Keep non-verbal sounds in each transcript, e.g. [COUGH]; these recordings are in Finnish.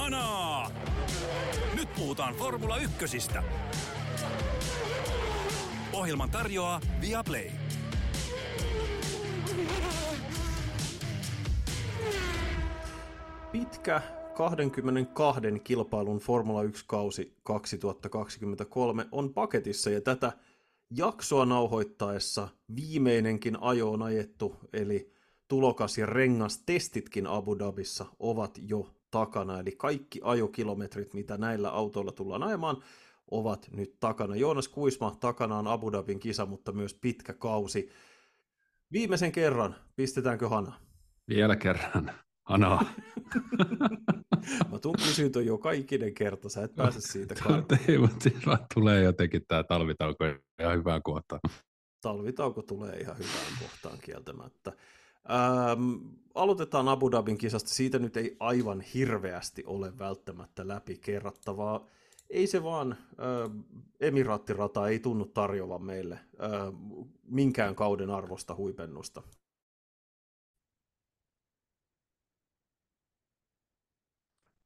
Kanaa! Nyt puhutaan Formula Ykkösistä. Ohjelman tarjoaa Viaplay. Pitkä 22 kilpailun Formula 1-kausi 2023 on paketissa ja tätä jaksoa nauhoittaessa viimeinenkin ajo on ajettu, eli tulokas- ja rengastestitkin Abu Dhabissa ovat jo takana, eli kaikki ajokilometrit, mitä näillä autoilla tullaan ajamaan, ovat nyt takana. Joonas Kuisma takana on Abu Dhabin kisa, mutta myös pitkä kausi. Viimeisen kerran, pistetäänkö Hana? Vielä kerran. Hanaa. [LAUGHS] Mä tuun kysyä jo kaikinen kerta, sä et pääse siitä karkuun. Ei, mutta tulee jotenkin tämä talvitauko ihan hyvää kohtaan. Talvitauko tulee ihan hyvään kohtaan kieltämättä. Ähm, aloitetaan Abu Dhabin kisasta. Siitä nyt ei aivan hirveästi ole välttämättä läpi kerrattavaa. Ei se vaan, äh, Emiraattirata ei tunnu tarjoavan meille äh, minkään kauden arvosta huipennusta.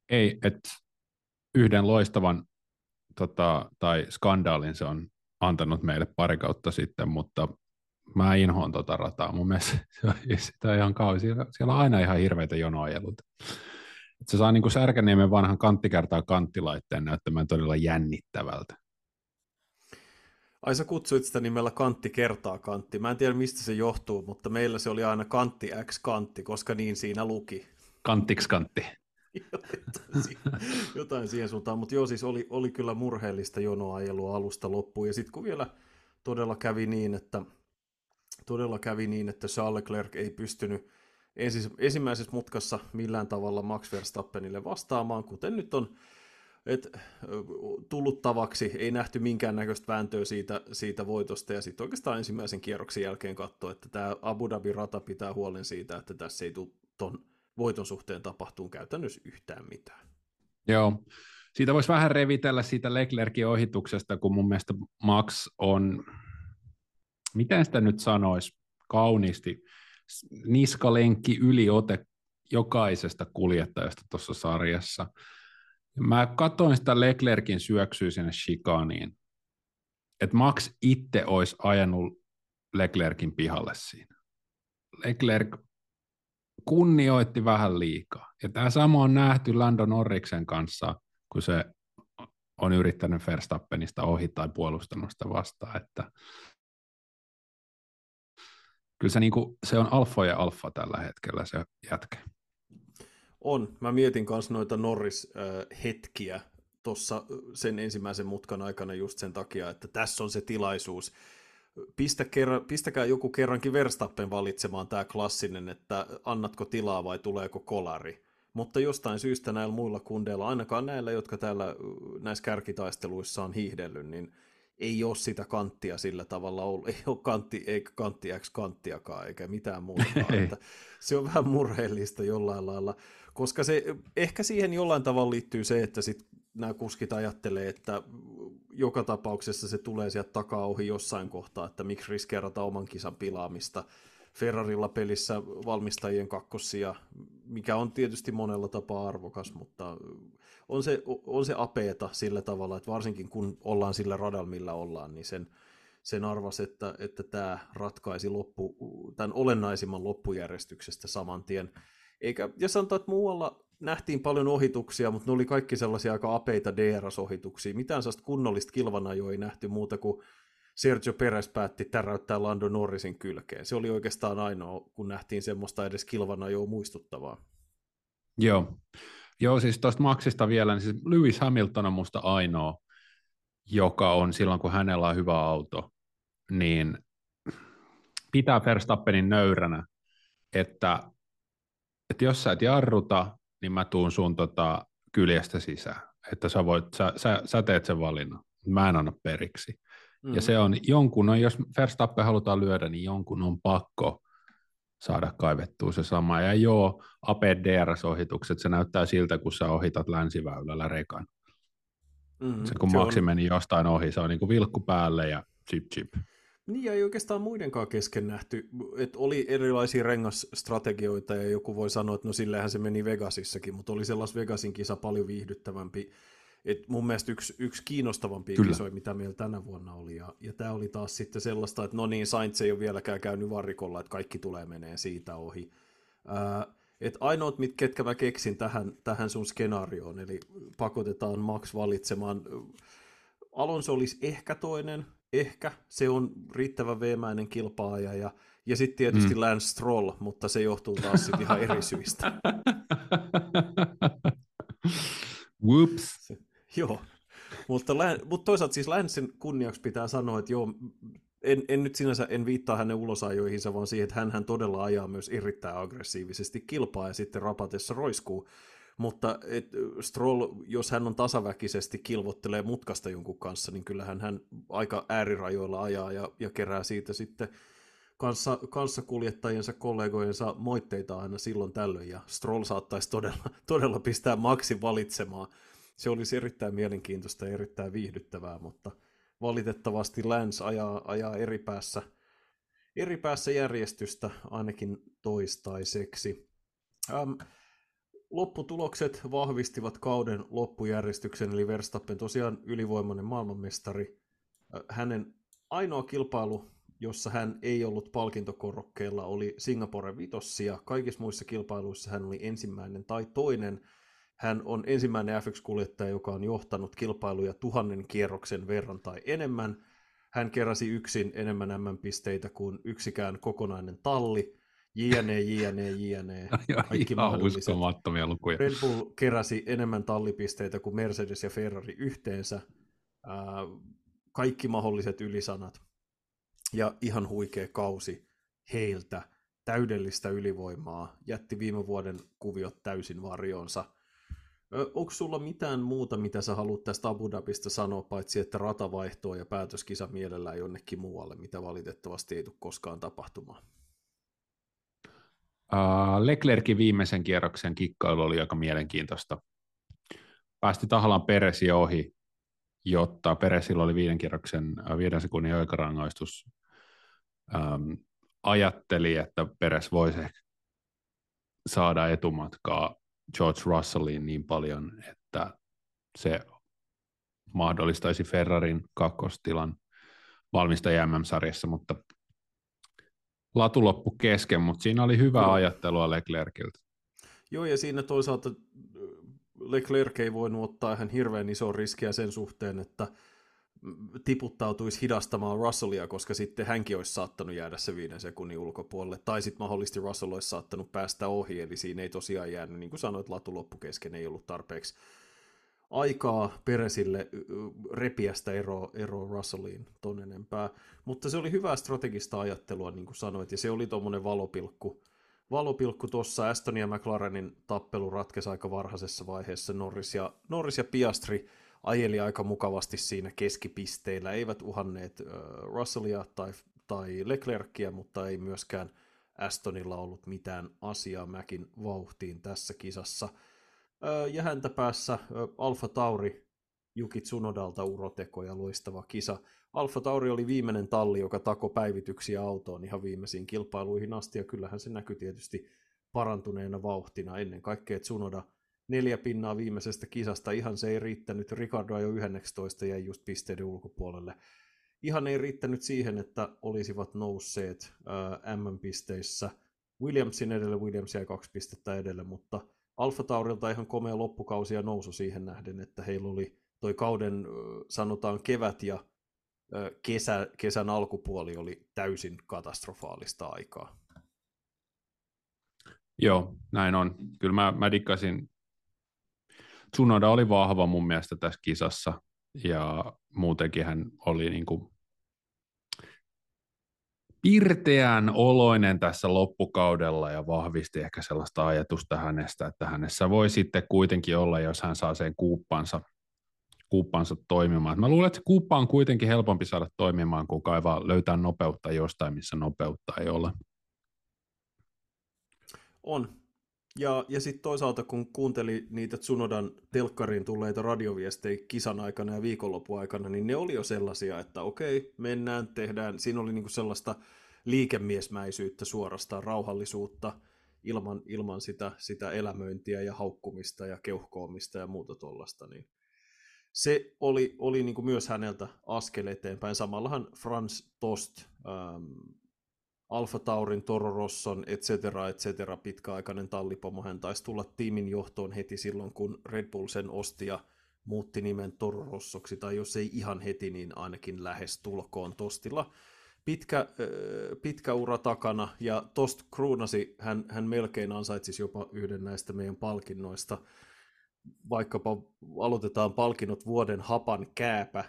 Ei, että yhden loistavan tota, tai skandaalin se on antanut meille pari kautta sitten, mutta mä inhoan tota rataa. Mun mielestä se on, [LAUGHS] sitä ihan kauan. Siellä, siellä on aina ihan hirveitä jonoajelut. Et se saa niin kuin Särkäniemen vanhan kanttikertaa kanttilaitteen näyttämään todella jännittävältä. Ai sä kutsuit sitä nimellä kantti kertaa kantti. Mä en tiedä mistä se johtuu, mutta meillä se oli aina kantti x kantti, koska niin siinä luki. Kanttiksi kantti. [LAUGHS] jotain, siihen, jotain siihen suuntaan, mutta joo siis oli, oli kyllä murheellista jonoajelua alusta loppuun. Ja sitten kun vielä todella kävi niin, että todella kävi niin, että Charles Leclerc ei pystynyt ensis, ensimmäisessä mutkassa millään tavalla Max Verstappenille vastaamaan, kuten nyt on et, tullut tavaksi, ei nähty minkäännäköistä vääntöä siitä, siitä voitosta, ja sitten oikeastaan ensimmäisen kierroksen jälkeen katsoi, että tämä Abu Dhabi-rata pitää huolen siitä, että tässä ei tule ton voiton suhteen tapahtuu käytännössä yhtään mitään. Joo, siitä voisi vähän revitellä siitä Leclerkin ohituksesta, kun mun mielestä Max on, miten sitä nyt sanoisi kauniisti, niskalenkki yliote jokaisesta kuljettajasta tuossa sarjassa. Mä katsoin sitä Leclerkin syöksyä sinne chicaniin, että Max itse olisi ajanut Leclerkin pihalle siinä. Leclerc kunnioitti vähän liikaa. Ja tämä sama on nähty Landon Norriksen kanssa, kun se on yrittänyt Verstappenista ohi tai puolustanut sitä vastaan, että kyllä se, niinku, se on alfa ja alfa tällä hetkellä se jätkä. On. Mä mietin myös noita Norris-hetkiä tuossa sen ensimmäisen mutkan aikana just sen takia, että tässä on se tilaisuus Pistä kerran, pistäkää joku kerrankin Verstappen valitsemaan tämä klassinen, että annatko tilaa vai tuleeko kolari. Mutta jostain syystä näillä muilla kundeilla, ainakaan näillä, jotka täällä näissä kärkitaisteluissa on hiihdellyt, niin ei ole sitä kanttia sillä tavalla ollut. Ei ole kantti, eikä kantti X kanttiakaan, eikä mitään muuta. [LAUGHS] Että se on vähän murheellista jollain lailla, koska se ehkä siihen jollain tavalla liittyy se, että sit nämä kuskit ajattelee, että joka tapauksessa se tulee sieltä takaa ohi jossain kohtaa, että miksi riskeerata oman kisan pilaamista. Ferrarilla pelissä valmistajien kakkosia, mikä on tietysti monella tapaa arvokas, mutta on se, on se apeeta sillä tavalla, että varsinkin kun ollaan sillä radalla, millä ollaan, niin sen, sen arvas, että, että tämä ratkaisi loppu, tämän olennaisimman loppujärjestyksestä saman tien. Eikä, ja sanotaan, että muualla nähtiin paljon ohituksia, mutta ne oli kaikki sellaisia aika apeita DRS-ohituksia. Mitään sellaista kunnollista kilvanajoa ei nähty muuta kuin Sergio Perez päätti täräyttää Lando Norrisin kylkeen. Se oli oikeastaan ainoa, kun nähtiin semmoista edes kilvanajoa muistuttavaa. Joo. Joo, siis tuosta Maxista vielä, niin siis Lewis Hamilton on musta ainoa, joka on silloin, kun hänellä on hyvä auto, niin pitää Verstappenin nöyränä, että, että jos sä et jarruta, niin mä tuun sun tota, kyljestä sisään, että sä, voit, sä, sä, sä teet sen valinnan. Mä en anna periksi. Mm-hmm. Ja se on jonkun, no jos Verstappen halutaan lyödä, niin jonkun on pakko saada kaivettua se sama. Ja joo, APDRS-ohitukset, se näyttää siltä, kun sä ohitat länsiväylällä rekan. Mm, se kun se Maxi on... meni jostain ohi, se on niin kuin vilkku päälle ja chip chip. Niin, ja ei oikeastaan muidenkaan kesken nähty, että oli erilaisia rengasstrategioita, ja joku voi sanoa, että no sillähän se meni Vegasissakin, mutta oli sellas Vegasin kisa paljon viihdyttävämpi. Et mun mielestä yksi, yksi kiinnostavampi kisoja, mitä meillä tänä vuonna oli, ja, ja tämä oli taas sitten sellaista, että no niin, Sainz ei ole vieläkään käynyt varikolla, että kaikki tulee menee siitä ohi. Ää, et ainoat, mit, ketkä mä keksin tähän, tähän sun skenaarioon, eli pakotetaan Max valitsemaan. Alonso olisi ehkä toinen, ehkä se on riittävän veemäinen kilpaaja ja, ja sitten tietysti mm. Lance Stroll, mutta se johtuu taas sitten ihan eri syistä. [LAUGHS] Whoops. [LAUGHS] joo, mutta, mutta toisaalta siis Lancen kunniaksi pitää sanoa, että joo, en, en nyt sinänsä en viittaa hänen ulosajoihinsa, vaan siihen, että hän, todella ajaa myös erittäin aggressiivisesti kilpaa ja sitten rapatessa roiskuu. Mutta et Stroll, jos hän on tasaväkisesti kilvottelee mutkasta jonkun kanssa, niin kyllähän hän aika äärirajoilla ajaa ja, ja kerää siitä sitten kanssa, kanssakuljettajiensa, kollegojensa moitteita aina silloin tällöin, ja Stroll saattaisi todella, todella pistää Maxin valitsemaan. Se olisi erittäin mielenkiintoista ja erittäin viihdyttävää, mutta valitettavasti Lance ajaa, ajaa eri, päässä, eri päässä järjestystä ainakin toistaiseksi. Ähm, lopputulokset vahvistivat kauden loppujärjestyksen, eli Verstappen tosiaan ylivoimainen maailmanmestari. Hänen ainoa kilpailu, jossa hän ei ollut palkintokorokkeella, oli Singapore vitossia. Kaikissa muissa kilpailuissa hän oli ensimmäinen tai toinen. Hän on ensimmäinen F1-kuljettaja, joka on johtanut kilpailuja tuhannen kierroksen verran tai enemmän. Hän keräsi yksin enemmän M-pisteitä kuin yksikään kokonainen talli JNE, JNE, JNE. [LAUGHS] Kaikki Ihan uskomattomia lukuja. Red Bull keräsi enemmän tallipisteitä kuin Mercedes ja Ferrari yhteensä. kaikki mahdolliset ylisanat. Ja ihan huikea kausi heiltä. Täydellistä ylivoimaa. Jätti viime vuoden kuviot täysin varjoonsa. Onko sulla mitään muuta, mitä sä haluat tästä Abu Dhabista sanoa, paitsi että rata vaihtoo ja päätöskisa mielellään jonnekin muualle, mitä valitettavasti ei tule koskaan tapahtumaan? Uh, Leclerkin viimeisen kierroksen kikkailu oli aika mielenkiintoista. Päästi tahallaan Peresi ohi, jotta Peresillä oli viiden kierroksen viiden sekunnin oikarangaistus. Um, ajatteli, että Peres voisi ehkä saada etumatkaa George Russelliin niin paljon, että se mahdollistaisi Ferrarin kakkostilan valmistaja MM-sarjassa, mutta latu loppu kesken, mutta siinä oli hyvää Joo. ajattelua Leclerciltä. Joo, ja siinä toisaalta äh, Leclerc ei voinut ottaa ihan hirveän iso riskiä sen suhteen, että tiputtautuisi hidastamaan Russellia, koska sitten hänkin olisi saattanut jäädä se viiden sekunnin ulkopuolelle, tai sitten mahdollisesti Russell olisi saattanut päästä ohi, eli siinä ei tosiaan jäänyt, niin kuin sanoit, latu loppu kesken, ei ollut tarpeeksi aikaa Peresille repiä sitä eroa, eroa Russelliin ton enempää. Mutta se oli hyvää strategista ajattelua, niin kuin sanoit, ja se oli tuommoinen valopilkku. Valopilkku tuossa Aston ja McLarenin tappelu ratkesi aika varhaisessa vaiheessa. Norris ja, Norris ja Piastri ajeli aika mukavasti siinä keskipisteillä, eivät uhanneet Russellia tai, tai Leclercia, mutta ei myöskään Astonilla ollut mitään asiaa Mäkin vauhtiin tässä kisassa – ja häntä päässä Alfa Tauri Juki Tsunodalta uroteko ja loistava kisa. Alfa Tauri oli viimeinen talli, joka tako päivityksiä autoon ihan viimeisiin kilpailuihin asti, ja kyllähän se näkyi tietysti parantuneena vauhtina. Ennen kaikkea Tsunoda neljä pinnaa viimeisestä kisasta, ihan se ei riittänyt. Ricardo jo 11 jäi just pisteiden ulkopuolelle. Ihan ei riittänyt siihen, että olisivat nousseet äh, M-pisteissä. Williamsin edelle, Williams jäi kaksi pistettä edelle, mutta – Alfa Taurilta ihan komea loppukausi ja nousu siihen nähden, että heillä oli toi kauden sanotaan kevät ja kesä, kesän alkupuoli oli täysin katastrofaalista aikaa. Joo, näin on. Kyllä mä, mä dikkasin. Tsunoda oli vahva mun mielestä tässä kisassa ja muutenkin hän oli niin kuin pirteän oloinen tässä loppukaudella ja vahvisti ehkä sellaista ajatusta hänestä, että hänessä voi sitten kuitenkin olla, jos hän saa sen kuuppansa, kuuppansa toimimaan. Mä luulen, että se kuuppa on kuitenkin helpompi saada toimimaan, kun kaivaa löytää nopeutta jostain, missä nopeutta ei ole. On. Ja, ja sitten toisaalta, kun kuunteli niitä Tsunodan telkkariin tulleita radioviestejä kisan aikana ja viikonlopun aikana, niin ne oli jo sellaisia, että okei, mennään, tehdään. Siinä oli niinku sellaista liikemiesmäisyyttä suorastaan, rauhallisuutta ilman, ilman sitä, sitä elämöintiä ja haukkumista ja keuhkoomista ja muuta tuollaista. Niin se oli, oli niin kuin myös häneltä askel eteenpäin. Samallahan Franz Tost, ähm, Alfa Taurin, Toro Rosson, et cetera, et cetera, pitkäaikainen tallipomo. Hän taisi tulla tiimin johtoon heti silloin, kun Red Bull sen osti ja muutti nimen Toro Rossoksi, tai jos ei ihan heti, niin ainakin lähes tulkoon Tostilla. Pitkä, pitkä ura takana, ja Tost kruunasi, hän, hän melkein ansaitsisi jopa yhden näistä meidän palkinnoista – vaikkapa aloitetaan palkinnot vuoden hapan kääpä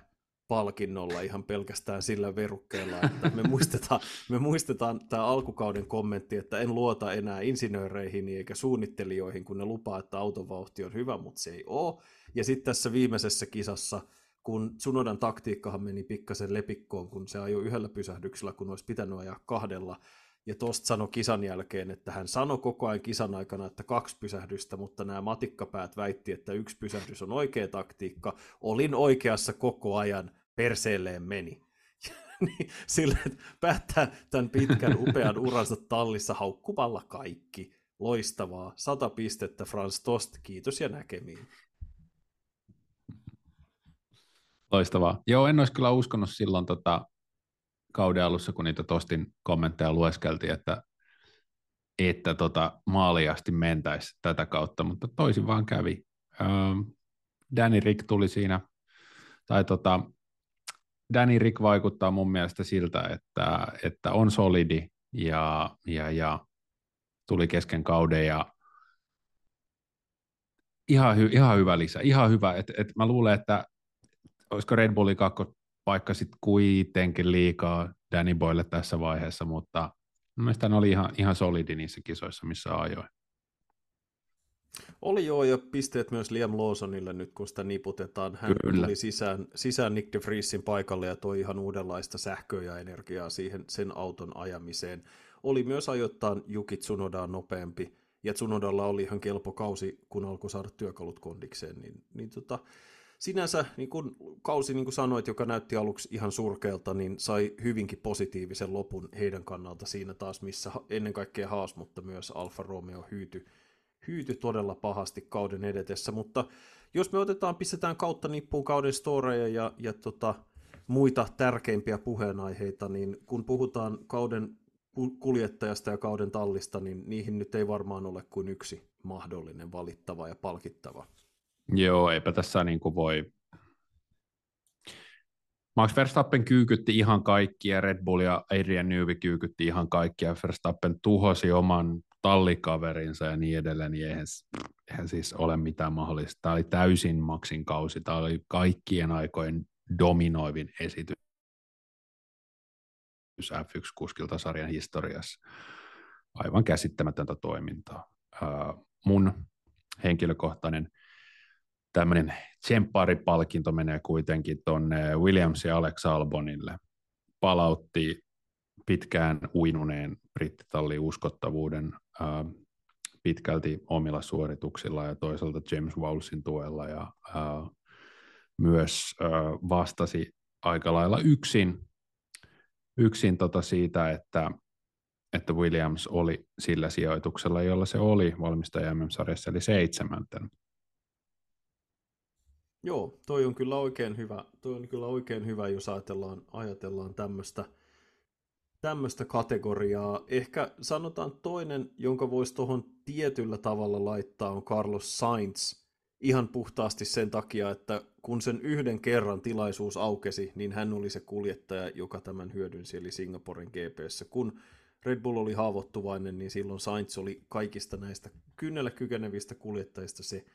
palkinnolla ihan pelkästään sillä verukkeella, että me muistetaan, me muistetaan tämä alkukauden kommentti, että en luota enää insinööreihin eikä suunnittelijoihin, kun ne lupaa, että autovauhti on hyvä, mutta se ei ole. Ja sitten tässä viimeisessä kisassa, kun Sunodan taktiikkahan meni pikkasen lepikkoon, kun se ajoi yhdellä pysähdyksellä, kun olisi pitänyt ajaa kahdella, ja tuosta sanoi kisan jälkeen, että hän sanoi koko ajan kisan aikana, että kaksi pysähdystä, mutta nämä matikkapäät väitti, että yksi pysähdys on oikea taktiikka. Olin oikeassa koko ajan, perseelleen meni. [LAUGHS] niin, sille, että päättää tämän pitkän upean uransa tallissa haukkuvalla kaikki. Loistavaa. Sata pistettä Frans Tost. Kiitos ja näkemiin. Loistavaa. Joo, en olisi kyllä uskonut silloin tota, kauden alussa, kun niitä Tostin kommentteja lueskeltiin, että, että tota, maaliasti mentäisi tätä kautta, mutta toisin vaan kävi. Ähm, Danny Rick tuli siinä, tai tota, Danny Rick vaikuttaa mun mielestä siltä, että, että on solidi ja, ja, ja tuli kesken kauden ja ihan, hy, ihan hyvä lisä, ihan hyvä. Et, et mä luulen, että olisiko Red Bullin kakko paikka sitten kuitenkin liikaa Danny Boyle tässä vaiheessa, mutta mielestäni oli ihan, ihan solidi niissä kisoissa, missä ajoin. Oli joo, ja pisteet myös Liam Lawsonille nyt, kun sitä niputetaan. Hän Kyllä. tuli sisään, sisään Nick de Vriesin paikalle ja toi ihan uudenlaista sähköä ja energiaa siihen sen auton ajamiseen. Oli myös ajoittain Juki Tsunodaa nopeampi, ja Tsunodalla oli ihan kelpo kausi, kun alkoi saada työkalut kondikseen, niin, niin tota, sinänsä niin kun kausi, niin kuin sanoit, joka näytti aluksi ihan surkealta, niin sai hyvinkin positiivisen lopun heidän kannalta siinä taas, missä ennen kaikkea Haas, mutta myös Alfa Romeo hyyty, hyyty todella pahasti kauden edetessä, mutta jos me otetaan, pistetään kautta nippuun kauden storeja ja, ja tota, muita tärkeimpiä puheenaiheita, niin kun puhutaan kauden kuljettajasta ja kauden tallista, niin niihin nyt ei varmaan ole kuin yksi mahdollinen valittava ja palkittava. Joo, eipä tässä niin kuin voi. Max Verstappen kyykytti ihan kaikkia, Red Bull ja Adrian Newey kyykytti ihan kaikkia, Verstappen tuhosi oman tallikaverinsa ja niin edelleen, niin eihän, eihän siis ole mitään mahdollista. Tämä oli täysin Maxin kausi, tämä oli kaikkien aikojen dominoivin esitys F1-kuskilta sarjan historiassa. Aivan käsittämätöntä toimintaa. mun henkilökohtainen tämmöinen tsempparipalkinto menee kuitenkin tuonne Williams ja Alex Albonille. Palautti pitkään uinuneen brittitallin uskottavuuden ää, pitkälti omilla suorituksilla ja toisaalta James Wowlesin tuella ja ää, myös ää, vastasi aika lailla yksin, yksin tota siitä, että, että Williams oli sillä sijoituksella, jolla se oli valmistaja MM-sarjassa, eli seitsemänten. Joo, toi on kyllä oikein hyvä, toi on kyllä oikein hyvä, jos ajatellaan, ajatellaan tämmöistä tämmöistä kategoriaa. Ehkä sanotaan toinen, jonka voisi tuohon tietyllä tavalla laittaa, on Carlos Sainz. Ihan puhtaasti sen takia, että kun sen yhden kerran tilaisuus aukesi, niin hän oli se kuljettaja, joka tämän hyödynsi, eli Singaporen GPssä. Kun Red Bull oli haavoittuvainen, niin silloin Sainz oli kaikista näistä kynnellä kykenevistä kuljettajista se,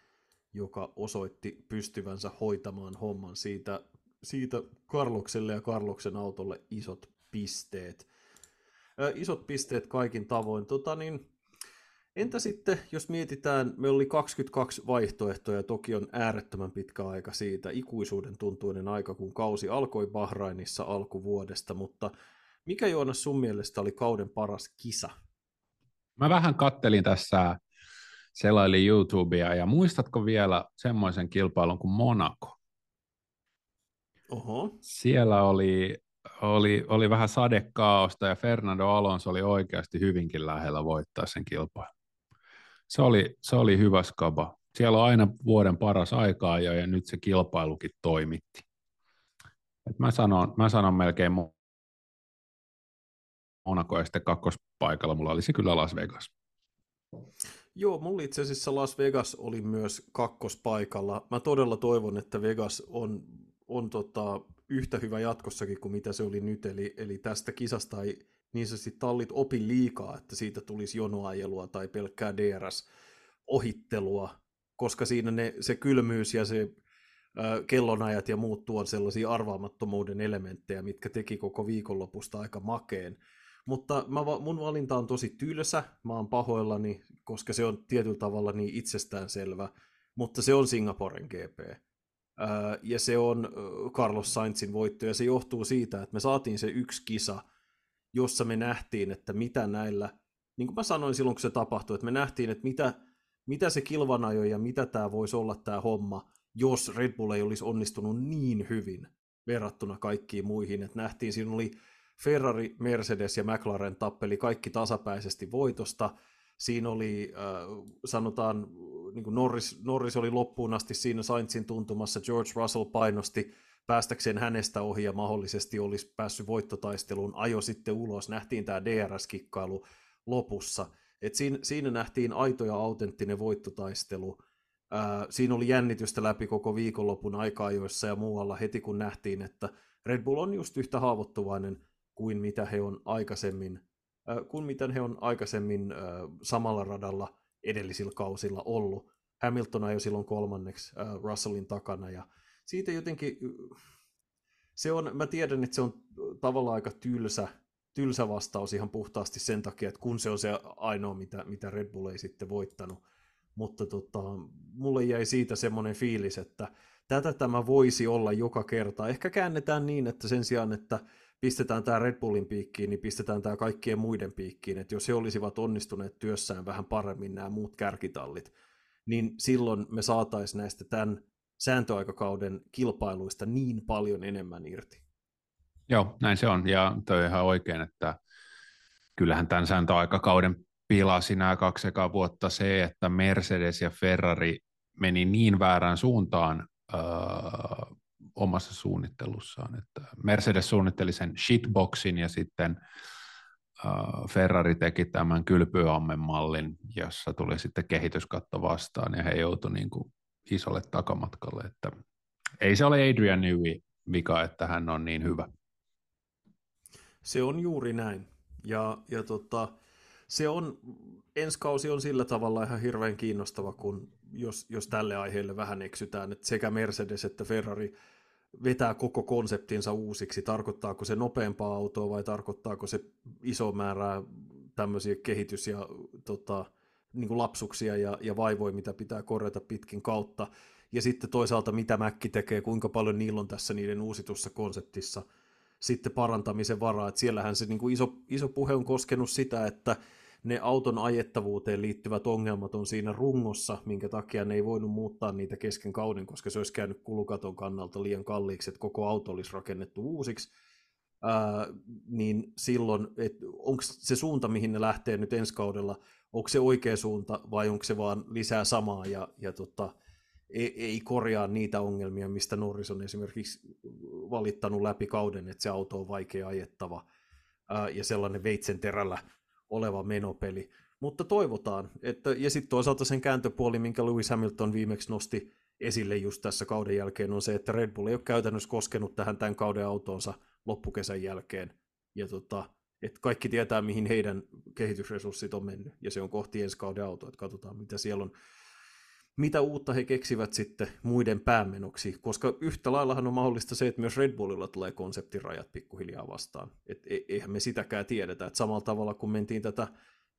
joka osoitti pystyvänsä hoitamaan homman siitä, siitä Karlokselle ja Karloksen autolle isot pisteet. Ö, isot pisteet kaikin tavoin. Tota niin, entä sitten, jos mietitään, me oli 22 vaihtoehtoja, ja toki on äärettömän pitkä aika siitä, ikuisuuden tuntuinen aika, kun kausi alkoi Bahrainissa alkuvuodesta, mutta mikä Joonas sun mielestä oli kauden paras kisa? Mä vähän kattelin tässä selailin YouTubea, ja muistatko vielä semmoisen kilpailun kuin Monaco? Oho. Siellä oli, oli, oli vähän sadekaaosta, ja Fernando Alonso oli oikeasti hyvinkin lähellä voittaa sen kilpailun. Se oli, se oli hyvä skaba. Siellä on aina vuoden paras aikaa, ja, ja nyt se kilpailukin toimitti. Et mä, sanon, mä sanon melkein Monaco ja sitten kakkospaikalla mulla olisi kyllä Las Vegas. Joo, mulla itse asiassa Las Vegas oli myös kakkospaikalla. Mä todella toivon, että Vegas on, on tota, yhtä hyvä jatkossakin kuin mitä se oli nyt, eli, eli tästä kisasta ei niin sanotusti tallit opi liikaa, että siitä tulisi jonoajelua tai pelkkää DRS-ohittelua, koska siinä ne, se kylmyys ja se ö, kellonajat ja muut tuon sellaisia arvaamattomuuden elementtejä, mitkä teki koko viikonlopusta aika makeen. Mutta mä, mun valinta on tosi tylsä, mä oon pahoillani, koska se on tietyllä tavalla niin itsestäänselvä, mutta se on Singaporen GP. ja se on Carlos Sainzin voitto, ja se johtuu siitä, että me saatiin se yksi kisa, jossa me nähtiin, että mitä näillä, niin kuin mä sanoin silloin, kun se tapahtui, että me nähtiin, että mitä, mitä se kilvanajo ja mitä tämä voisi olla tämä homma, jos Red Bull ei olisi onnistunut niin hyvin verrattuna kaikkiin muihin, että nähtiin, siinä oli Ferrari, Mercedes ja McLaren tappeli kaikki tasapäisesti voitosta. Siinä oli, äh, sanotaan, niin kuin Norris, Norris oli loppuun asti siinä Sainzin tuntumassa, George Russell painosti päästäkseen hänestä ohi ja mahdollisesti olisi päässyt voittotaisteluun, ajo sitten ulos, nähtiin tämä DRS-kikkailu lopussa. Et siinä, siinä nähtiin aito ja autenttinen voittotaistelu. Ää, siinä oli jännitystä läpi koko viikonlopun joissa ja muualla heti kun nähtiin, että Red Bull on just yhtä haavoittuvainen kuin mitä he on aikaisemmin, kuin mitä he on aikaisemmin samalla radalla edellisillä kausilla ollut. Hamilton ajoi silloin kolmanneksi Russellin takana ja siitä jotenkin se on, mä tiedän, että se on tavallaan aika tylsä, tylsä vastaus ihan puhtaasti sen takia, että kun se on se ainoa, mitä, mitä Red Bull ei sitten voittanut. Mutta tota, mulle jäi siitä semmoinen fiilis, että tätä tämä voisi olla joka kerta. Ehkä käännetään niin, että sen sijaan, että pistetään tämä Red Bullin piikkiin, niin pistetään tämä kaikkien muiden piikkiin, että jos he olisivat onnistuneet työssään vähän paremmin nämä muut kärkitallit, niin silloin me saataisiin näistä tämän sääntöaikakauden kilpailuista niin paljon enemmän irti. Joo, näin se on, ja toi ihan oikein, että kyllähän tämän sääntöaikakauden pilasi nämä kaksi ekaa vuotta se, että Mercedes ja Ferrari meni niin väärään suuntaan öö, omassa suunnittelussaan. Että Mercedes suunnitteli sen shitboxin ja sitten uh, Ferrari teki tämän kylpyammen mallin, jossa tuli sitten kehityskatto vastaan ja he joutuivat niin kuin isolle takamatkalle. Että ei se ole Adrian Newey vika, että hän on niin hyvä. Se on juuri näin. Ja, ja tota, se on, ensi kausi on sillä tavalla ihan hirveän kiinnostava, kun jos, jos tälle aiheelle vähän eksytään, että sekä Mercedes että Ferrari vetää koko konseptinsa uusiksi, tarkoittaako se nopeampaa autoa vai tarkoittaako se iso määrää tämmöisiä kehitys- ja tota, niin kuin lapsuksia ja, ja vaivoja, mitä pitää korjata pitkin kautta. Ja sitten toisaalta mitä Mäkki tekee, kuinka paljon niillä on tässä niiden uusitussa konseptissa sitten parantamisen varaa. Että siellähän se niin kuin iso, iso puhe on koskenut sitä, että ne auton ajettavuuteen liittyvät ongelmat on siinä rungossa, minkä takia ne ei voinut muuttaa niitä kesken kauden, koska se olisi käynyt kulukaton kannalta liian kalliiksi, että koko auto olisi rakennettu uusiksi. Ää, niin silloin, onko se suunta, mihin ne lähtee nyt ensi kaudella, onko se oikea suunta vai onko se vaan lisää samaa ja, ja tota, ei, ei korjaa niitä ongelmia, mistä Norris on esimerkiksi valittanut läpi kauden, että se auto on vaikea ajettava ää, ja sellainen veitsen terällä oleva menopeli. Mutta toivotaan, että, ja sitten toisaalta sen kääntöpuoli, minkä Lewis Hamilton viimeksi nosti esille just tässä kauden jälkeen, on se, että Red Bull ei ole käytännössä koskenut tähän tämän kauden autoonsa loppukesän jälkeen. Ja tota, että kaikki tietää, mihin heidän kehitysresurssit on mennyt, ja se on kohti ensi kauden auto, että katsotaan, mitä siellä on, mitä uutta he keksivät sitten muiden päämenoksi, koska yhtä laillahan on mahdollista se, että myös Red Bullilla tulee konseptirajat pikkuhiljaa vastaan. Et e- eihän me sitäkään tiedetä, että samalla tavalla kun mentiin tätä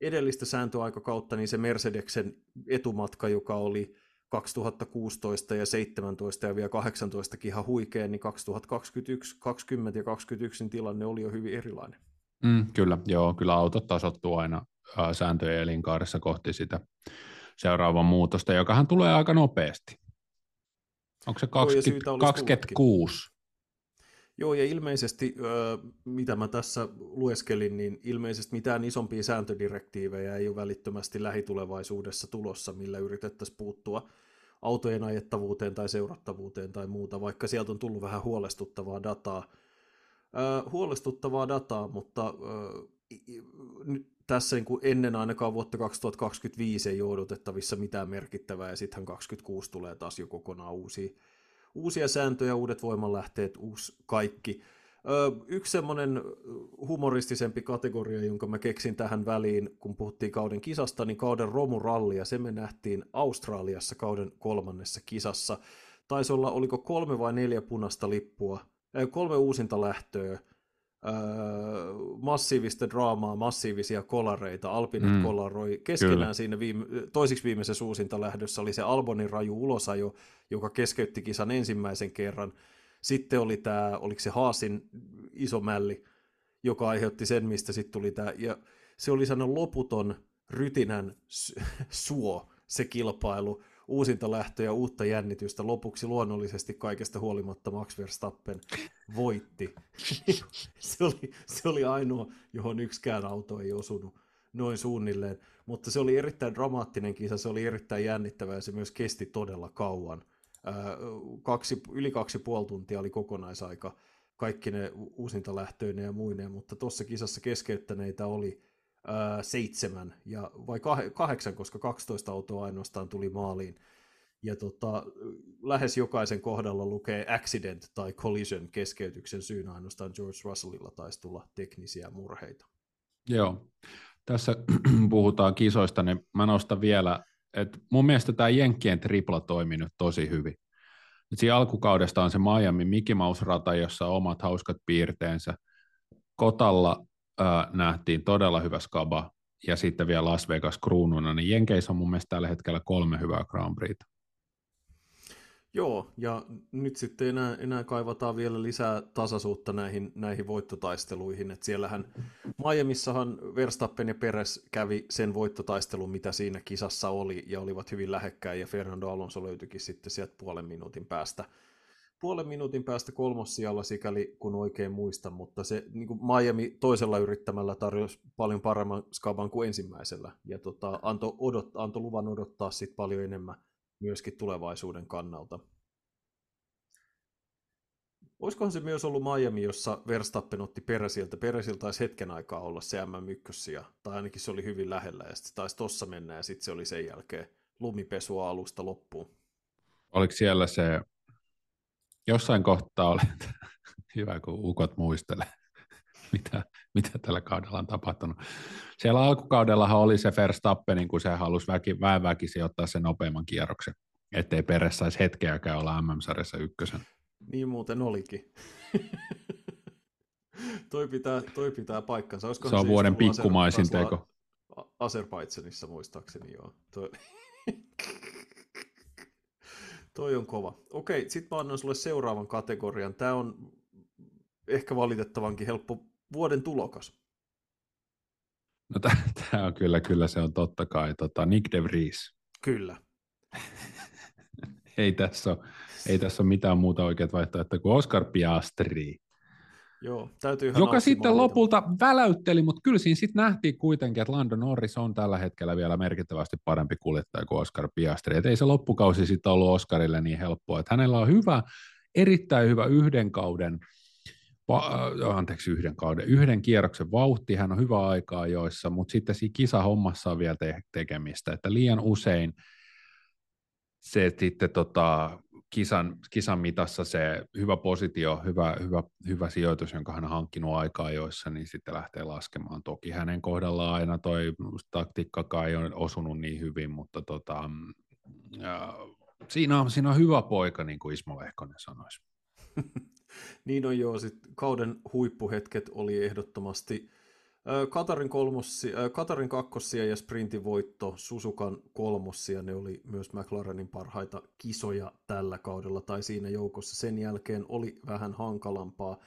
edellistä sääntöaikakautta, niin se Mercedeksen etumatka, joka oli 2016 ja 17 ja vielä 18 ihan huikea, niin 2021, 20 ja 21 tilanne oli jo hyvin erilainen. Mm, kyllä, joo, kyllä autot tasottuu aina sääntöjen elinkaaressa kohti sitä seuraava muutosta, jokahan tulee aika nopeasti. Onko se 20, Joo, 26? Joo, ja ilmeisesti, mitä mä tässä lueskelin, niin ilmeisesti mitään isompia sääntödirektiivejä ei ole välittömästi lähitulevaisuudessa tulossa, millä yritettäisiin puuttua autojen ajettavuuteen tai seurattavuuteen tai muuta, vaikka sieltä on tullut vähän huolestuttavaa dataa. huolestuttavaa dataa, mutta nyt tässä niin kuin ennen ainakaan vuotta 2025 ei ole odotettavissa mitään merkittävää, ja sittenhän 2026 tulee taas jo kokonaan uusia uusia sääntöjä, uudet voimanlähteet, uusi kaikki. yksi semmoinen humoristisempi kategoria, jonka mä keksin tähän väliin, kun puhuttiin kauden kisasta, niin kauden romuralli, ja se me nähtiin Australiassa kauden kolmannessa kisassa. Taisi olla, oliko kolme vai neljä punaista lippua, kolme uusinta lähtöä, massiivista draamaa, massiivisia kolareita. Alpinet mm. kolaroi keskenään Kyllä. siinä viime, toisiksi viimeisessä uusinta lähdössä oli se Albonin raju ulosajo, joka keskeytti kisan ensimmäisen kerran. Sitten oli tämä, oliko se Haasin iso mälli, joka aiheutti sen, mistä sitten tuli tämä. Ja se oli sellainen loputon rytinän [LAUGHS] suo, se kilpailu uusinta lähtöä, uutta jännitystä. Lopuksi luonnollisesti kaikesta huolimatta Max Verstappen voitti. [LAUGHS] se, oli, se oli ainoa, johon yksikään auto ei osunut noin suunnilleen. Mutta se oli erittäin dramaattinen kisa, se oli erittäin jännittävä ja se myös kesti todella kauan. kaksi, yli kaksi puoli tuntia oli kokonaisaika kaikki ne uusinta lähtöineen ja muineen, mutta tuossa kisassa keskeyttäneitä oli seitsemän, ja, vai kah, kahdeksan, koska 12 autoa ainoastaan tuli maaliin. Ja tota, lähes jokaisen kohdalla lukee accident tai collision keskeytyksen syyn ainoastaan George Russellilla taisi tulla teknisiä murheita. Joo, tässä [CLEARS THROAT] puhutaan kisoista, niin mä nostan vielä, että mun mielestä tämä Jenkkien tripla toimi nyt tosi hyvin. Et siinä alkukaudesta on se Miami Mickey Mouse-rata, jossa on omat hauskat piirteensä. Kotalla äh, nähtiin todella hyvä skaba, ja sitten vielä Las Vegas kruununa, niin Jenkeissä on mun mielestä tällä hetkellä kolme hyvää Grand Prixta. Joo, ja nyt sitten enää, enää kaivataan vielä lisää tasaisuutta näihin, näihin voittotaisteluihin. Et siellähän Miamissahan Verstappen ja Peres kävi sen voittotaistelun, mitä siinä kisassa oli, ja olivat hyvin lähekkäin, ja Fernando Alonso löytyikin sitten sieltä puolen minuutin päästä puolen minuutin päästä kolmossijalla, sikäli kun oikein muistan, mutta se niin kuin Miami toisella yrittämällä tarjosi paljon paremman skaban kuin ensimmäisellä, ja tota, antoi, odot, antoi luvan odottaa sit paljon enemmän myöskin tulevaisuuden kannalta. Olisikohan se myös ollut Miami, jossa Verstappen otti Peresiltä. Peresiltä taisi hetken aikaa olla se MM1, tai ainakin se oli hyvin lähellä, ja sitten taisi tossa mennä, ja sitten se oli sen jälkeen lumipesua alusta loppuun. Oliko siellä se jossain kohtaa oli, [LAUGHS] hyvä kun ukot muistelee, [LAUGHS] mitä, mitä tällä kaudella on tapahtunut. Siellä alkukaudellahan oli se Verstappen, kun se halusi väki, väkisin ottaa sen nopeamman kierroksen, ettei Peres saisi hetkeäkään olla MM-sarjassa ykkösen. Niin muuten olikin. [LAUGHS] toi, pitää, toi pitää paikkansa. Olisiko se on vuoden pikkumaisin teko. Azerbaidsanissa muistaakseni, joo. Toi... Toi on kova. Okei, sit mä annan sulle seuraavan kategorian. Tämä on ehkä valitettavankin helppo vuoden tulokas. No tämä on kyllä, kyllä se on totta kai. Tota, Nick de Vries. Kyllä. [LAUGHS] ei, tässä ole, ei tässä ole mitään muuta oikeat vaihtoehtoa kuin Oscar Piastri. Joo, täytyy Joka sitten lopulta väläytteli, mutta kyllä siinä sitten nähtiin kuitenkin, että Lando Norris on tällä hetkellä vielä merkittävästi parempi kuljettaja kuin Oscar Piastri. Et ei se loppukausi sitten ollut Oscarille niin helppoa. Että hänellä on hyvä, erittäin hyvä yhden kauden, äh, anteeksi yhden kauden, yhden kierroksen vauhti, hän on hyvä aikaa joissa, mutta sitten siinä kisahommassa on vielä te- tekemistä, että liian usein se sitten tota, kisan, kisan mitassa se hyvä positio, hyvä, hyvä, hyvä sijoitus, jonka hän on hankkinut aikaa joissa, niin sitten lähtee laskemaan. Toki hänen kohdallaan aina toi taktiikkakaan ei ole osunut niin hyvin, mutta tota, ja, siinä, on, siinä on hyvä poika, niin kuin Ismo Lehkonen sanoisi. [LAUGHS] niin on joo, sit kauden huippuhetket oli ehdottomasti Katarin, kolmossi, Katarin kakkossia ja sprintin voitto, Susukan kolmossia, ne oli myös McLarenin parhaita kisoja tällä kaudella tai siinä joukossa. Sen jälkeen oli vähän hankalampaa.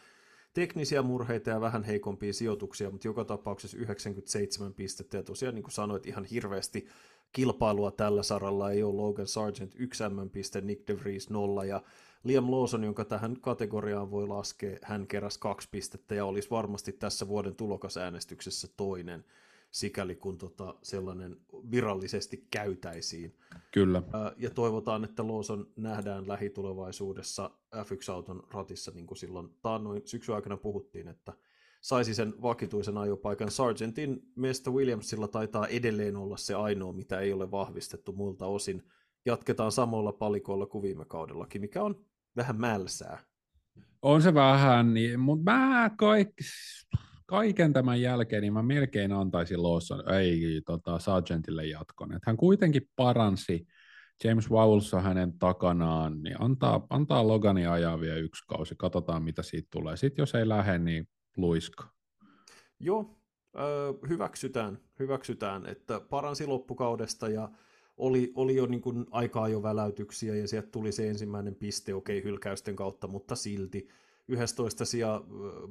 Teknisiä murheita ja vähän heikompia sijoituksia, mutta joka tapauksessa 97 pistettä ja tosiaan niin kuin sanoit ihan hirveästi kilpailua tällä saralla ei ole Logan Sargent 1 M-piste, Nick DeVries 0 ja Liam Lawson, jonka tähän kategoriaan voi laskea, hän keräsi kaksi pistettä ja olisi varmasti tässä vuoden tulokasäänestyksessä toinen, sikäli kun tota sellainen virallisesti käytäisiin. Kyllä. Ja toivotaan, että Lawson nähdään lähitulevaisuudessa F1-auton ratissa, niin kuin silloin taannoin syksyn aikana puhuttiin, että saisi sen vakituisen ajopaikan. Sargentin meistä Williamsilla taitaa edelleen olla se ainoa, mitä ei ole vahvistettu muilta osin. Jatketaan samoilla palikoilla kuin viime kaudellakin, mikä on vähän mälsää. On se vähän, niin, mutta mä kaik, kaiken tämän jälkeen niin mä melkein antaisin Lawson, ei tota, Sargentille jatkon. Että hän kuitenkin paransi James Vowelsa hänen takanaan, niin antaa, antaa Logani ajaa vielä yksi kausi, katsotaan mitä siitä tulee. Sitten jos ei lähde, niin luiska. Joo, hyväksytään, hyväksytään, että paransi loppukaudesta ja oli, oli jo niin kuin aikaa jo väläytyksiä ja sieltä tuli se ensimmäinen piste, okei, hylkäysten kautta, mutta silti 11 sija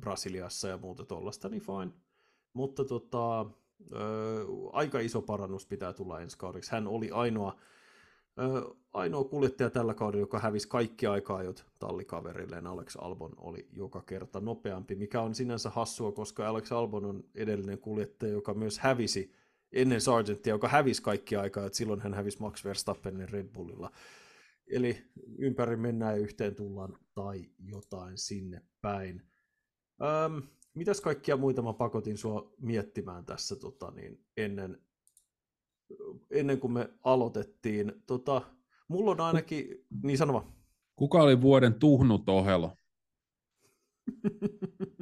Brasiliassa ja muuta tuollaista, niin fine. Mutta tota, ö, aika iso parannus pitää tulla ensi kaudeksi. Hän oli ainoa, ö, ainoa kuljettaja tällä kaudella, joka hävisi kaikki aikaa jo tallikaverilleen. Alex Albon oli joka kerta nopeampi, mikä on sinänsä hassua, koska Alex Albon on edellinen kuljettaja, joka myös hävisi ennen Sargentia, joka hävisi kaikki aikaa, että silloin hän hävisi Max Verstappenin Red Bullilla. Eli ympäri mennään ja yhteen tullaan tai jotain sinne päin. Öm, mitäs kaikkia muita mä pakotin sua miettimään tässä tota, niin ennen, ennen kuin me aloitettiin? Tota, mulla on ainakin, niin sanoma. Kuka oli vuoden tuhnut ohelo? [LAUGHS]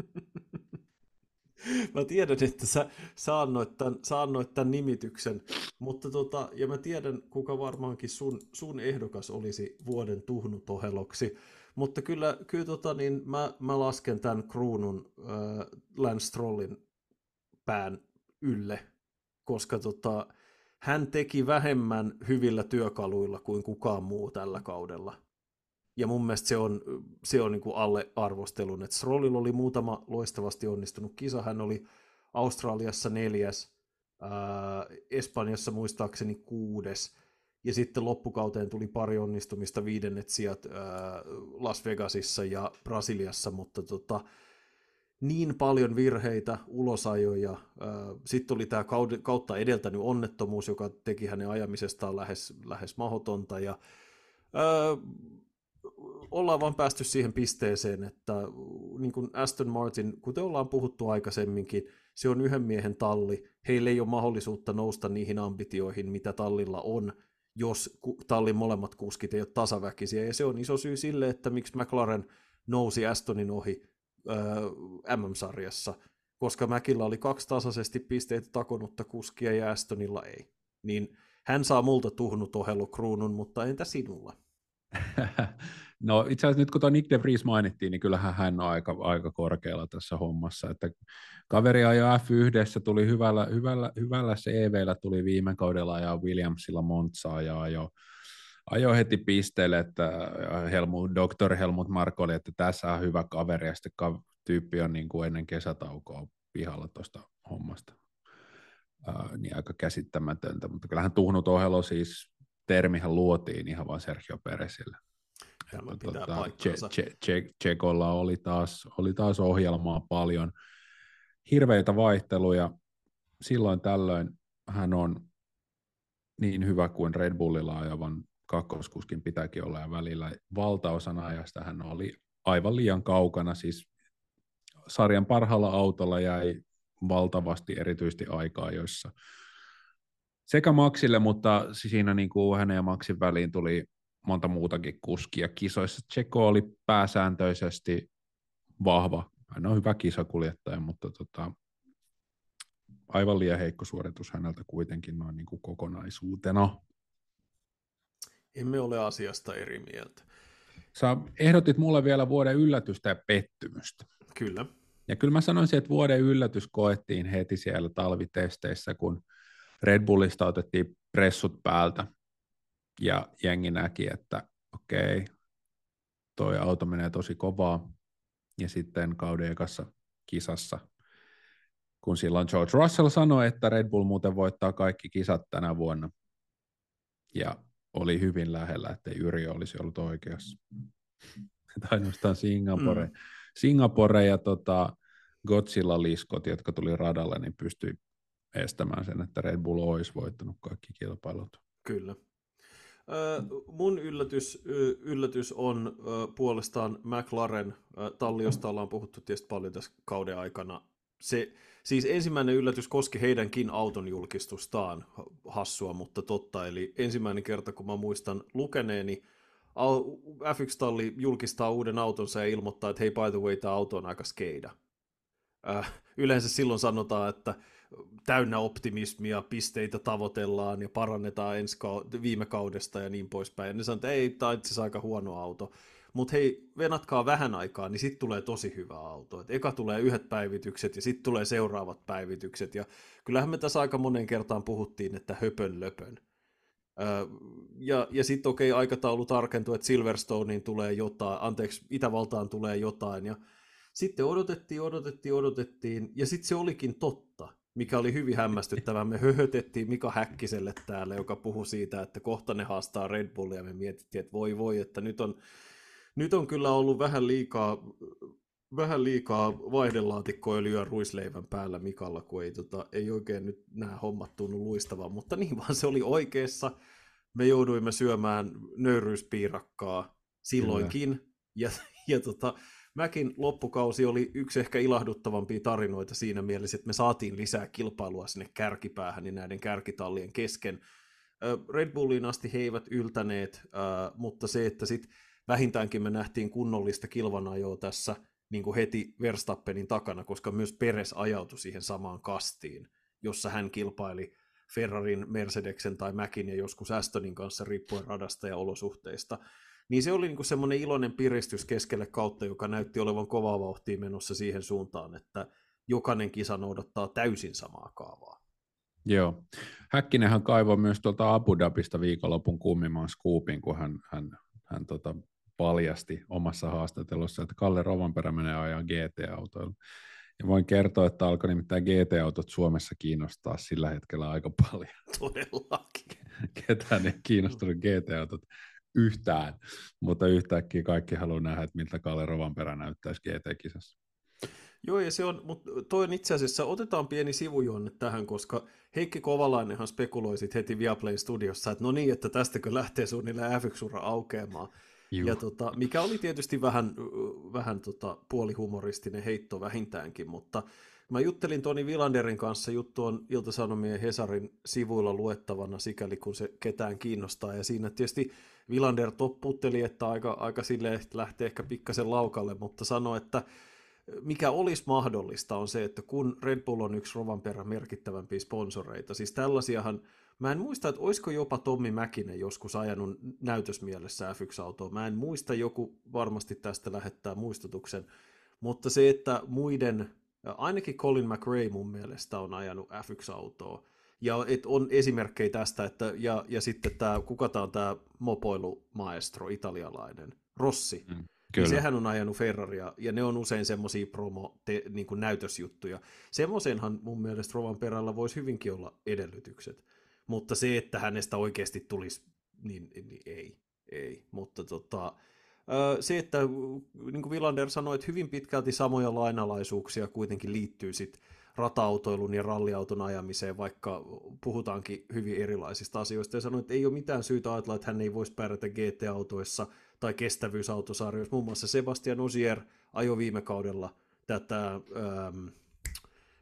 mä tiedän, että sä saannoit tämän, saannoit tämän nimityksen, mutta tota, ja mä tiedän, kuka varmaankin sun, sun ehdokas olisi vuoden tuhnutoheloksi, mutta kyllä, kyllä tota, niin mä, mä lasken tämän kruunun äh, Lance Strollin pään ylle, koska tota, hän teki vähemmän hyvillä työkaluilla kuin kukaan muu tällä kaudella. Ja mun mielestä se on, se on niin kuin alle arvostelun. että Strollilla oli muutama loistavasti onnistunut kisa. Hän oli Australiassa neljäs, ää, Espanjassa muistaakseni kuudes, ja sitten loppukauteen tuli pari onnistumista, viidennet sijat ää, Las Vegasissa ja Brasiliassa, mutta tota, niin paljon virheitä, ulosajoja. Sitten oli tämä kautta edeltänyt onnettomuus, joka teki hänen ajamisestaan lähes, lähes mahdotonta. Ja, ää, ollaan vaan päästy siihen pisteeseen, että niin kuin Aston Martin, kuten ollaan puhuttu aikaisemminkin, se on yhden miehen talli. Heillä ei ole mahdollisuutta nousta niihin ambitioihin, mitä tallilla on, jos tallin molemmat kuskit ei ole tasaväkisiä. Ja se on iso syy sille, että miksi McLaren nousi Astonin ohi äh, MM-sarjassa, koska Mäkillä oli kaksi tasaisesti pisteitä takonutta kuskia ja Astonilla ei. Niin hän saa multa tuhnut ohelo kruunun, mutta entä sinulla? [LAUGHS] No itse asiassa nyt kun tuo Nick de Vries mainittiin, niin kyllähän hän on aika, aika korkealla tässä hommassa, että kaveri ajoi F1, tuli hyvällä, hyvällä, hyvällä CVllä, tuli viime kaudella ja Williamsilla Montsaa ja ajoi ajo heti pisteelle, että Helmut, Dr. Helmut Marko oli, että tässä on hyvä kaveri, ja sitten tyyppi on niin kuin ennen kesätaukoa pihalla tuosta hommasta. Uh, niin aika käsittämätöntä, mutta kyllähän tuhnut ohelo siis termihän luotiin ihan vain Sergio Peresille. Tämä pitää tota, paikkansa. Tsekolla oli taas, oli taas ohjelmaa paljon. Hirveitä vaihteluja. Silloin tällöin hän on niin hyvä kuin Red Bullilla ajavan kakkoskuskin pitääkin olla ja välillä valtaosan ajasta hän oli aivan liian kaukana, siis sarjan parhaalla autolla jäi valtavasti erityisesti aikaa, joissa sekä Maxille, mutta siinä niin kuin hänen ja Maxin väliin tuli monta muutakin kuskia kisoissa. Tseko oli pääsääntöisesti vahva. Hän on hyvä kisakuljettaja, mutta tota, aivan liian heikko suoritus häneltä kuitenkin noin niin kuin kokonaisuutena. Emme ole asiasta eri mieltä. Sä ehdotit mulle vielä vuoden yllätystä ja pettymystä. Kyllä. Ja kyllä mä sanoisin, että vuoden yllätys koettiin heti siellä talvitesteissä, kun Red Bullista otettiin pressut päältä ja jengi näki, että okei, toi auto menee tosi kovaa. Ja sitten kauden ekassa kisassa, kun silloin George Russell sanoi, että Red Bull muuten voittaa kaikki kisat tänä vuonna, ja oli hyvin lähellä, että Jyri olisi ollut oikeassa. Että ainoastaan Singapore, mm. Singapore ja tota, Godzilla-liskot, jotka tuli radalle, niin pystyi estämään sen, että Red Bull olisi voittanut kaikki kilpailut. Kyllä. mun yllätys, yllätys on puolestaan McLaren, talli, josta ollaan puhuttu tietysti paljon tässä kauden aikana. Se, siis ensimmäinen yllätys koski heidänkin auton julkistustaan, hassua, mutta totta. Eli ensimmäinen kerta, kun mä muistan lukeneeni, F1-talli julkistaa uuden autonsa ja ilmoittaa, että hei, by the way, tämä auto on aika skeida. yleensä silloin sanotaan, että täynnä optimismia, pisteitä tavoitellaan ja parannetaan ensi ka- viime kaudesta ja niin poispäin. Ja ne sanoo, että ei, tämä on aika huono auto. Mutta hei, venatkaa vähän aikaa, niin sitten tulee tosi hyvä auto. Et eka tulee yhdet päivitykset ja sitten tulee seuraavat päivitykset. Ja kyllähän me tässä aika monen kertaan puhuttiin, että höpön löpön. Ja ja sitten okei, okay, aikataulu tarkentuu, että Silverstoneen tulee jotain, anteeksi, Itävaltaan tulee jotain. Ja sitten odotettiin, odotettiin, odotettiin, ja sitten se olikin totta mikä oli hyvin hämmästyttävää. Me höhötettiin Mika Häkkiselle täällä, joka puhui siitä, että kohta ne haastaa Red Bullia, ja me mietittiin, että voi voi, että nyt on, nyt on kyllä ollut vähän liikaa, vähän liikaa vaihdelaatikkoöljyä ruisleivän päällä Mikalla, kun ei, tota, ei oikein nyt nämä hommat tunnu luistavan, mutta niin vaan se oli oikeassa. Me jouduimme syömään nöyryyspiirakkaa silloinkin, Kyllä. ja, ja tota, Mäkin loppukausi oli yksi ehkä ilahduttavampia tarinoita siinä mielessä, että me saatiin lisää kilpailua sinne kärkipäähän niin näiden kärkitallien kesken. Red Bullin asti he eivät yltäneet, mutta se, että sitten vähintäänkin me nähtiin kunnollista kilvanajoa tässä niin kuin heti Verstappenin takana, koska myös Peres ajautui siihen samaan kastiin, jossa hän kilpaili Ferrarin, Mercedeksen tai Mäkin ja joskus Astonin kanssa riippuen radasta ja olosuhteista. Niin se oli niin semmoinen iloinen piristys keskelle kautta, joka näytti olevan kovaa vauhtia menossa siihen suuntaan, että jokainen kisa noudattaa täysin samaa kaavaa. Joo. Häkkinenhän kaivoi myös tuolta Abu Dhabista viikonlopun kuumimman skuupin, kun hän, hän, hän tota paljasti omassa haastattelussa, että Kalle Rovanperä menee ajaa GT-autoilla. Ja voin kertoa, että alkoi nimittäin GT-autot Suomessa kiinnostaa sillä hetkellä aika paljon. Todellakin. Ketään ei kiinnostunut GT-autot yhtään, mutta yhtäkkiä kaikki haluaa nähdä, että miltä Kalle Rovanperä näyttäisi GT-kisassa. Joo, ja se on, mutta toi on itse asiassa, otetaan pieni sivujuonne tähän, koska Heikki Kovalainenhan spekuloi sit heti Viaplay studiossa, että no niin, että tästäkö lähtee suunnilleen F1-ura aukeamaan. Juh. Ja tota, mikä oli tietysti vähän, vähän tota, puolihumoristinen heitto vähintäänkin, mutta mä juttelin Toni Vilanderin kanssa, juttu on Ilta-Sanomien Hesarin sivuilla luettavana, sikäli kun se ketään kiinnostaa, ja siinä tietysti Vilander topputteli, että aika, aika silleen lähtee ehkä pikkasen laukalle, mutta sanoi, että mikä olisi mahdollista on se, että kun Red Bull on yksi Rovanperän merkittävämpiä sponsoreita, siis tällaisiahan, mä en muista, että olisiko jopa Tommi Mäkinen joskus ajanut näytösmielessä F1-autoa, mä en muista, joku varmasti tästä lähettää muistutuksen, mutta se, että muiden, ainakin Colin McRae mun mielestä on ajanut F1-autoa, ja et on esimerkkejä tästä, että, ja, ja sitten tämä, kuka tämä on tämä mopoilumaestro, italialainen, Rossi, mm, niin sehän on ajanut Ferraria, ja ne on usein semmoisia promo te, niin kuin näytösjuttuja. Semmoisenhan mun mielestä Rovan perällä voisi hyvinkin olla edellytykset, mutta se, että hänestä oikeasti tulisi, niin, niin ei, ei. Mutta tota, se, että niin kuin Villander sanoi, että hyvin pitkälti samoja lainalaisuuksia kuitenkin liittyy sitten rata-autoilun ja ralliauton ajamiseen, vaikka puhutaankin hyvin erilaisista asioista, ja sanoi, että ei ole mitään syytä ajatella, että hän ei voisi pärjätä GT-autoissa tai kestävyysautosarjoissa. Muun muassa Sebastian Osier ajoi viime kaudella tätä ähm,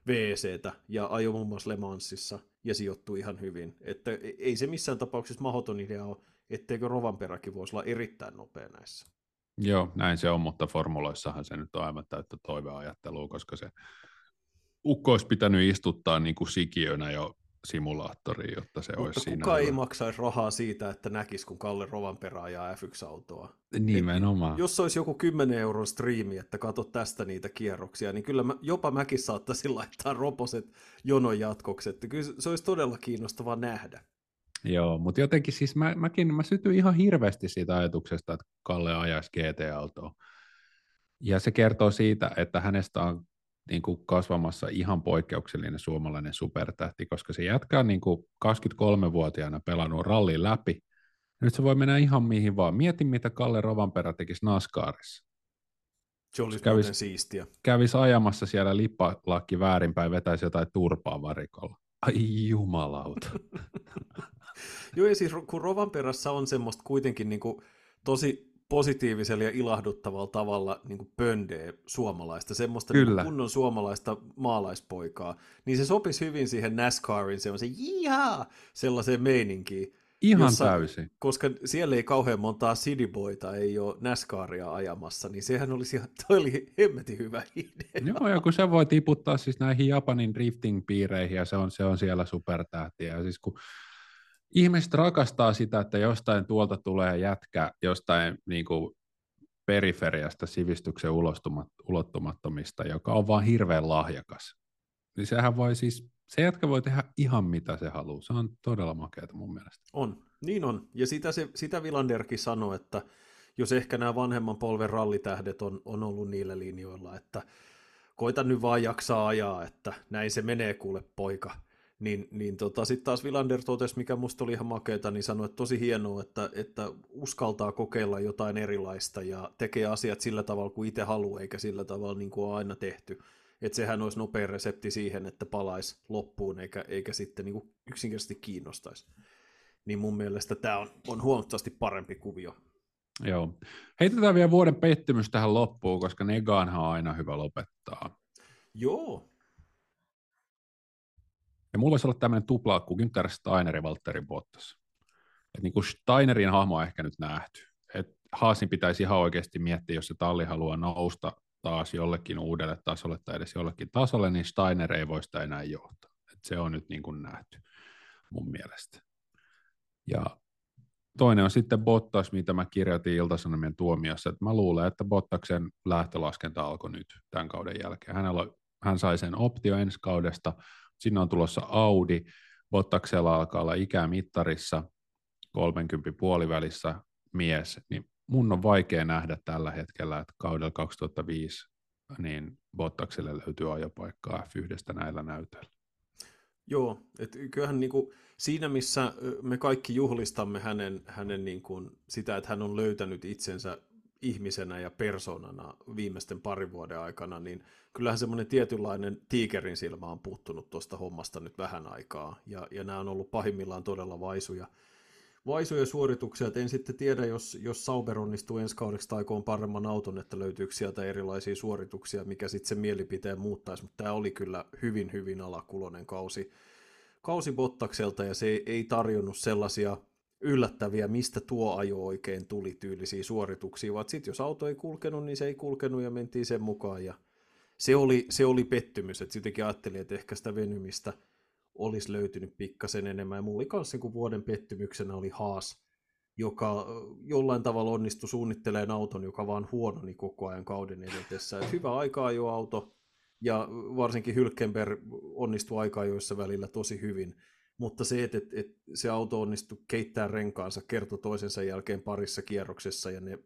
VECtä ja ajoi muun muassa Le Mansissa ja sijoittui ihan hyvin. Että ei se missään tapauksessa mahdoton idea ole, etteikö Rovanperäkin voisi olla erittäin nopea näissä. Joo, näin se on, mutta formuloissahan se nyt on aivan täyttä toiveajattelua, koska se ukko olisi pitänyt istuttaa niin kuin sikiönä jo simulaattoriin, jotta se Mutta olisi siinä. kuka ei maksaisi rahaa siitä, että näkisi, kun Kalle Rovanperä ajaa F1-autoa. Nimenomaan. Et, jos olisi joku 10 euron striimi, että katso tästä niitä kierroksia, niin kyllä mä, jopa mäkin saattaisin laittaa roposet jonon jatkoksi. Että kyllä se olisi todella kiinnostavaa nähdä. Joo, mutta jotenkin siis mä, mäkin mä sytyin ihan hirveästi siitä ajatuksesta, että Kalle ajaisi GT-autoa. Ja se kertoo siitä, että hänestä on niin kuin kasvamassa ihan poikkeuksellinen suomalainen supertähti, koska se jätkää niin kuin 23-vuotiaana pelannut rallin läpi. Nyt se voi mennä ihan mihin vaan. Mieti, mitä Kalle Rovanperä tekisi NASCARissa. Se olisi kävis, siistiä. Kävisi ajamassa siellä lippalakki väärinpäin, vetäisi jotain turpaa varikolla. Ai jumalauta. [LAUGHS] [LAUGHS] Joo, ja siis kun Rovanperässä on semmoista kuitenkin niin kuin tosi positiivisella ja ilahduttavalla tavalla niin kuin pöndee suomalaista, semmoista Niin kunnon suomalaista maalaispoikaa, niin se sopisi hyvin siihen NASCARin semmoisen jihaa sellaiseen meininkiin. Ihan jossa, täysin. Koska siellä ei kauhean montaa Cityboyta ei ole NASCARia ajamassa, niin sehän olisi, toi oli hemmetin hyvä idea. Joo, ja kun se voi tiputtaa siis näihin Japanin drifting-piireihin, ja se on, se on siellä supertähtiä. Ja siis kun ihmiset rakastaa sitä, että jostain tuolta tulee jätkä jostain niin kuin periferiasta sivistyksen ulottumattomista, joka on vaan hirveän lahjakas. Niin sehän voi siis, se jätkä voi tehdä ihan mitä se haluaa. Se on todella makeata mun mielestä. On, niin on. Ja sitä, se, sitä Vilanderkin sanoi, että jos ehkä nämä vanhemman polven rallitähdet on, on ollut niillä linjoilla, että koita nyt vaan jaksaa ajaa, että näin se menee kuule poika – niin, niin tota, sitten taas Villander totesi, mikä musta oli ihan makeeta, niin sanoi, että tosi hienoa, että, että uskaltaa kokeilla jotain erilaista ja tekee asiat sillä tavalla kuin itse haluaa, eikä sillä tavalla niin kuin on aina tehty. Että sehän olisi nopea resepti siihen, että palaisi loppuun, eikä, eikä sitten niin kuin yksinkertaisesti kiinnostaisi. Niin mun mielestä tämä on, on huomattavasti parempi kuvio. Joo. Heitetään vielä vuoden pettymys tähän loppuun, koska Negaanhan on aina hyvä lopettaa. Joo, ja mulla voisi olla tämmöinen tupla kuin Günther Steiner ja Valtteri Bottas. Et niin kuin Steinerin hahmo on ehkä nyt nähty. Et Haasin pitäisi ihan oikeasti miettiä, jos se talli haluaa nousta taas jollekin uudelle tasolle tai edes jollekin tasolle, niin Steiner ei voi sitä enää johtaa. Et se on nyt niin kuin nähty mun mielestä. Ja toinen on sitten Bottas, mitä mä kirjoitin Iltasanomien tuomiossa, että mä luulen, että Bottaksen lähtölaskenta alkoi nyt tämän kauden jälkeen. Hänellä, hän sai sen optio ensi kaudesta, Sinne on tulossa Audi, Bottaksella alkaa olla ikämittarissa, 30 puolivälissä mies, niin mun on vaikea nähdä tällä hetkellä, että kaudella 2005 niin Bottakselle löytyy ajopaikkaa F1 näillä näytöillä. Joo, että kyllähän niin kuin siinä, missä me kaikki juhlistamme hänen, hänen niin kuin sitä, että hän on löytänyt itsensä ihmisenä ja persoonana viimeisten parin vuoden aikana, niin kyllähän semmoinen tietynlainen tiikerin silmä on puuttunut tuosta hommasta nyt vähän aikaa, ja, ja nämä on ollut pahimmillaan todella vaisuja, vaisuja suorituksia, että en sitten tiedä, jos, jos Sauber onnistuu ensi kaudeksi taikoon paremman auton, että löytyykö sieltä erilaisia suorituksia, mikä sitten sen mielipiteen muuttaisi, mutta tämä oli kyllä hyvin, hyvin alakulonen kausi, kausi Bottakselta, ja se ei, ei tarjonnut sellaisia yllättäviä, mistä tuo ajo oikein tuli tyylisiä suorituksia, vaan sitten jos auto ei kulkenut, niin se ei kulkenut ja mentiin sen mukaan. Ja se oli, se oli pettymys, että sittenkin ajattelin, että ehkä sitä venymistä olisi löytynyt pikkasen enemmän. Ja mulla oli kanssa niin vuoden pettymyksenä oli Haas, joka jollain tavalla onnistui suunnittelemaan auton, joka vaan huononi koko ajan kauden edetessä. Et hyvä aika jo auto ja varsinkin Hylkenberg onnistui aika joissa välillä tosi hyvin, mutta se, että, että, että se auto onnistui keittää renkaansa kerto toisensa jälkeen parissa kierroksessa ja ne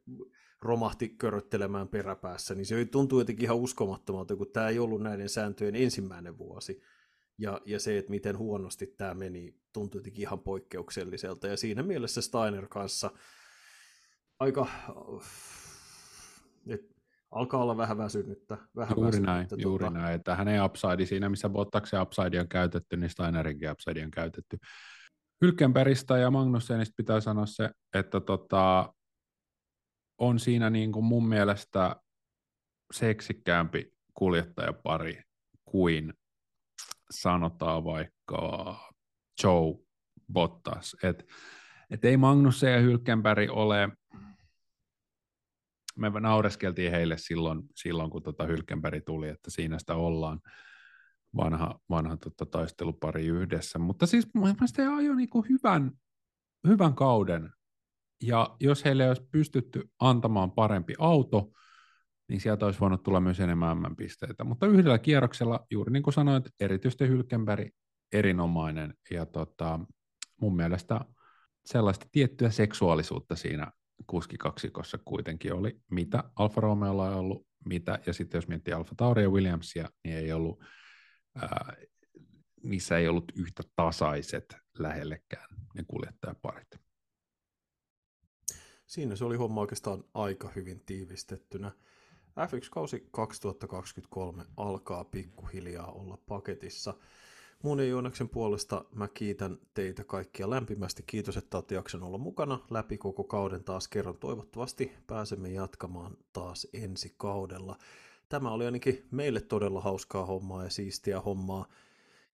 romahti köröttelemään peräpäässä, niin se tuntuu jotenkin ihan uskomattomalta, kun tämä ei ollut näiden sääntöjen ensimmäinen vuosi. Ja, ja se, että miten huonosti tämä meni, tuntui jotenkin ihan poikkeukselliselta. Ja siinä mielessä Steiner kanssa aika... Et alkaa olla vähän väsynyttä. Vähän juuri väsynyttä, näin, tuota... juuri näin, että hänen upside siinä, missä Bottaksen upside on käytetty, niin Steinerinkin upside on käytetty. Hylkenbergistä ja Magnussenista pitää sanoa se, että tota, on siinä niin kuin mun mielestä seksikkäämpi kuljettajapari kuin sanotaan vaikka Joe Bottas. Et, et ei Magnussen ja Hylkenberg ole me naureskeltiin heille silloin, silloin kun tota Hylkenberg tuli, että siinä sitä ollaan vanha, vanha tota taistelupari yhdessä. Mutta siis mun mielestä he ajoi niin hyvän, hyvän kauden. Ja jos heille olisi pystytty antamaan parempi auto, niin sieltä olisi voinut tulla myös enemmän M-pisteitä. Mutta yhdellä kierroksella, juuri niin kuin sanoit, erityisesti Hylkenberg erinomainen. Ja tota, mun mielestä sellaista tiettyä seksuaalisuutta siinä kuskikaksikossa kuitenkin oli, mitä Alfa Romeolla on ollut, mitä, ja sitten jos miettii Alfa Tauri ja Williamsia, niin ei ollut, ää, niissä ei ollut yhtä tasaiset lähellekään ne kuljettajaparit. Siinä se oli homma oikeastaan aika hyvin tiivistettynä. F1-kausi 2023 alkaa pikkuhiljaa olla paketissa. Mun ja Joonaksen puolesta mä kiitän teitä kaikkia lämpimästi. Kiitos, että olette jaksanut olla mukana läpi koko kauden taas kerran. Toivottavasti pääsemme jatkamaan taas ensi kaudella. Tämä oli ainakin meille todella hauskaa hommaa ja siistiä hommaa.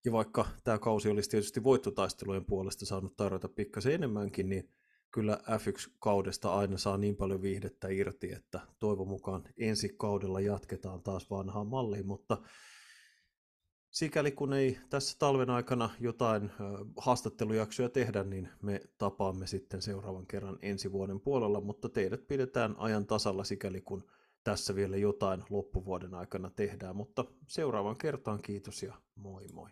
Ja vaikka tämä kausi olisi tietysti voittotaistelujen puolesta saanut tarjota pikkasen enemmänkin, niin kyllä F1-kaudesta aina saa niin paljon viihdettä irti, että toivon mukaan ensi kaudella jatketaan taas vanhaan malliin, mutta sikäli kun ei tässä talven aikana jotain haastattelujaksoja tehdä, niin me tapaamme sitten seuraavan kerran ensi vuoden puolella, mutta teidät pidetään ajan tasalla sikäli kun tässä vielä jotain loppuvuoden aikana tehdään, mutta seuraavan kertaan kiitos ja moi moi.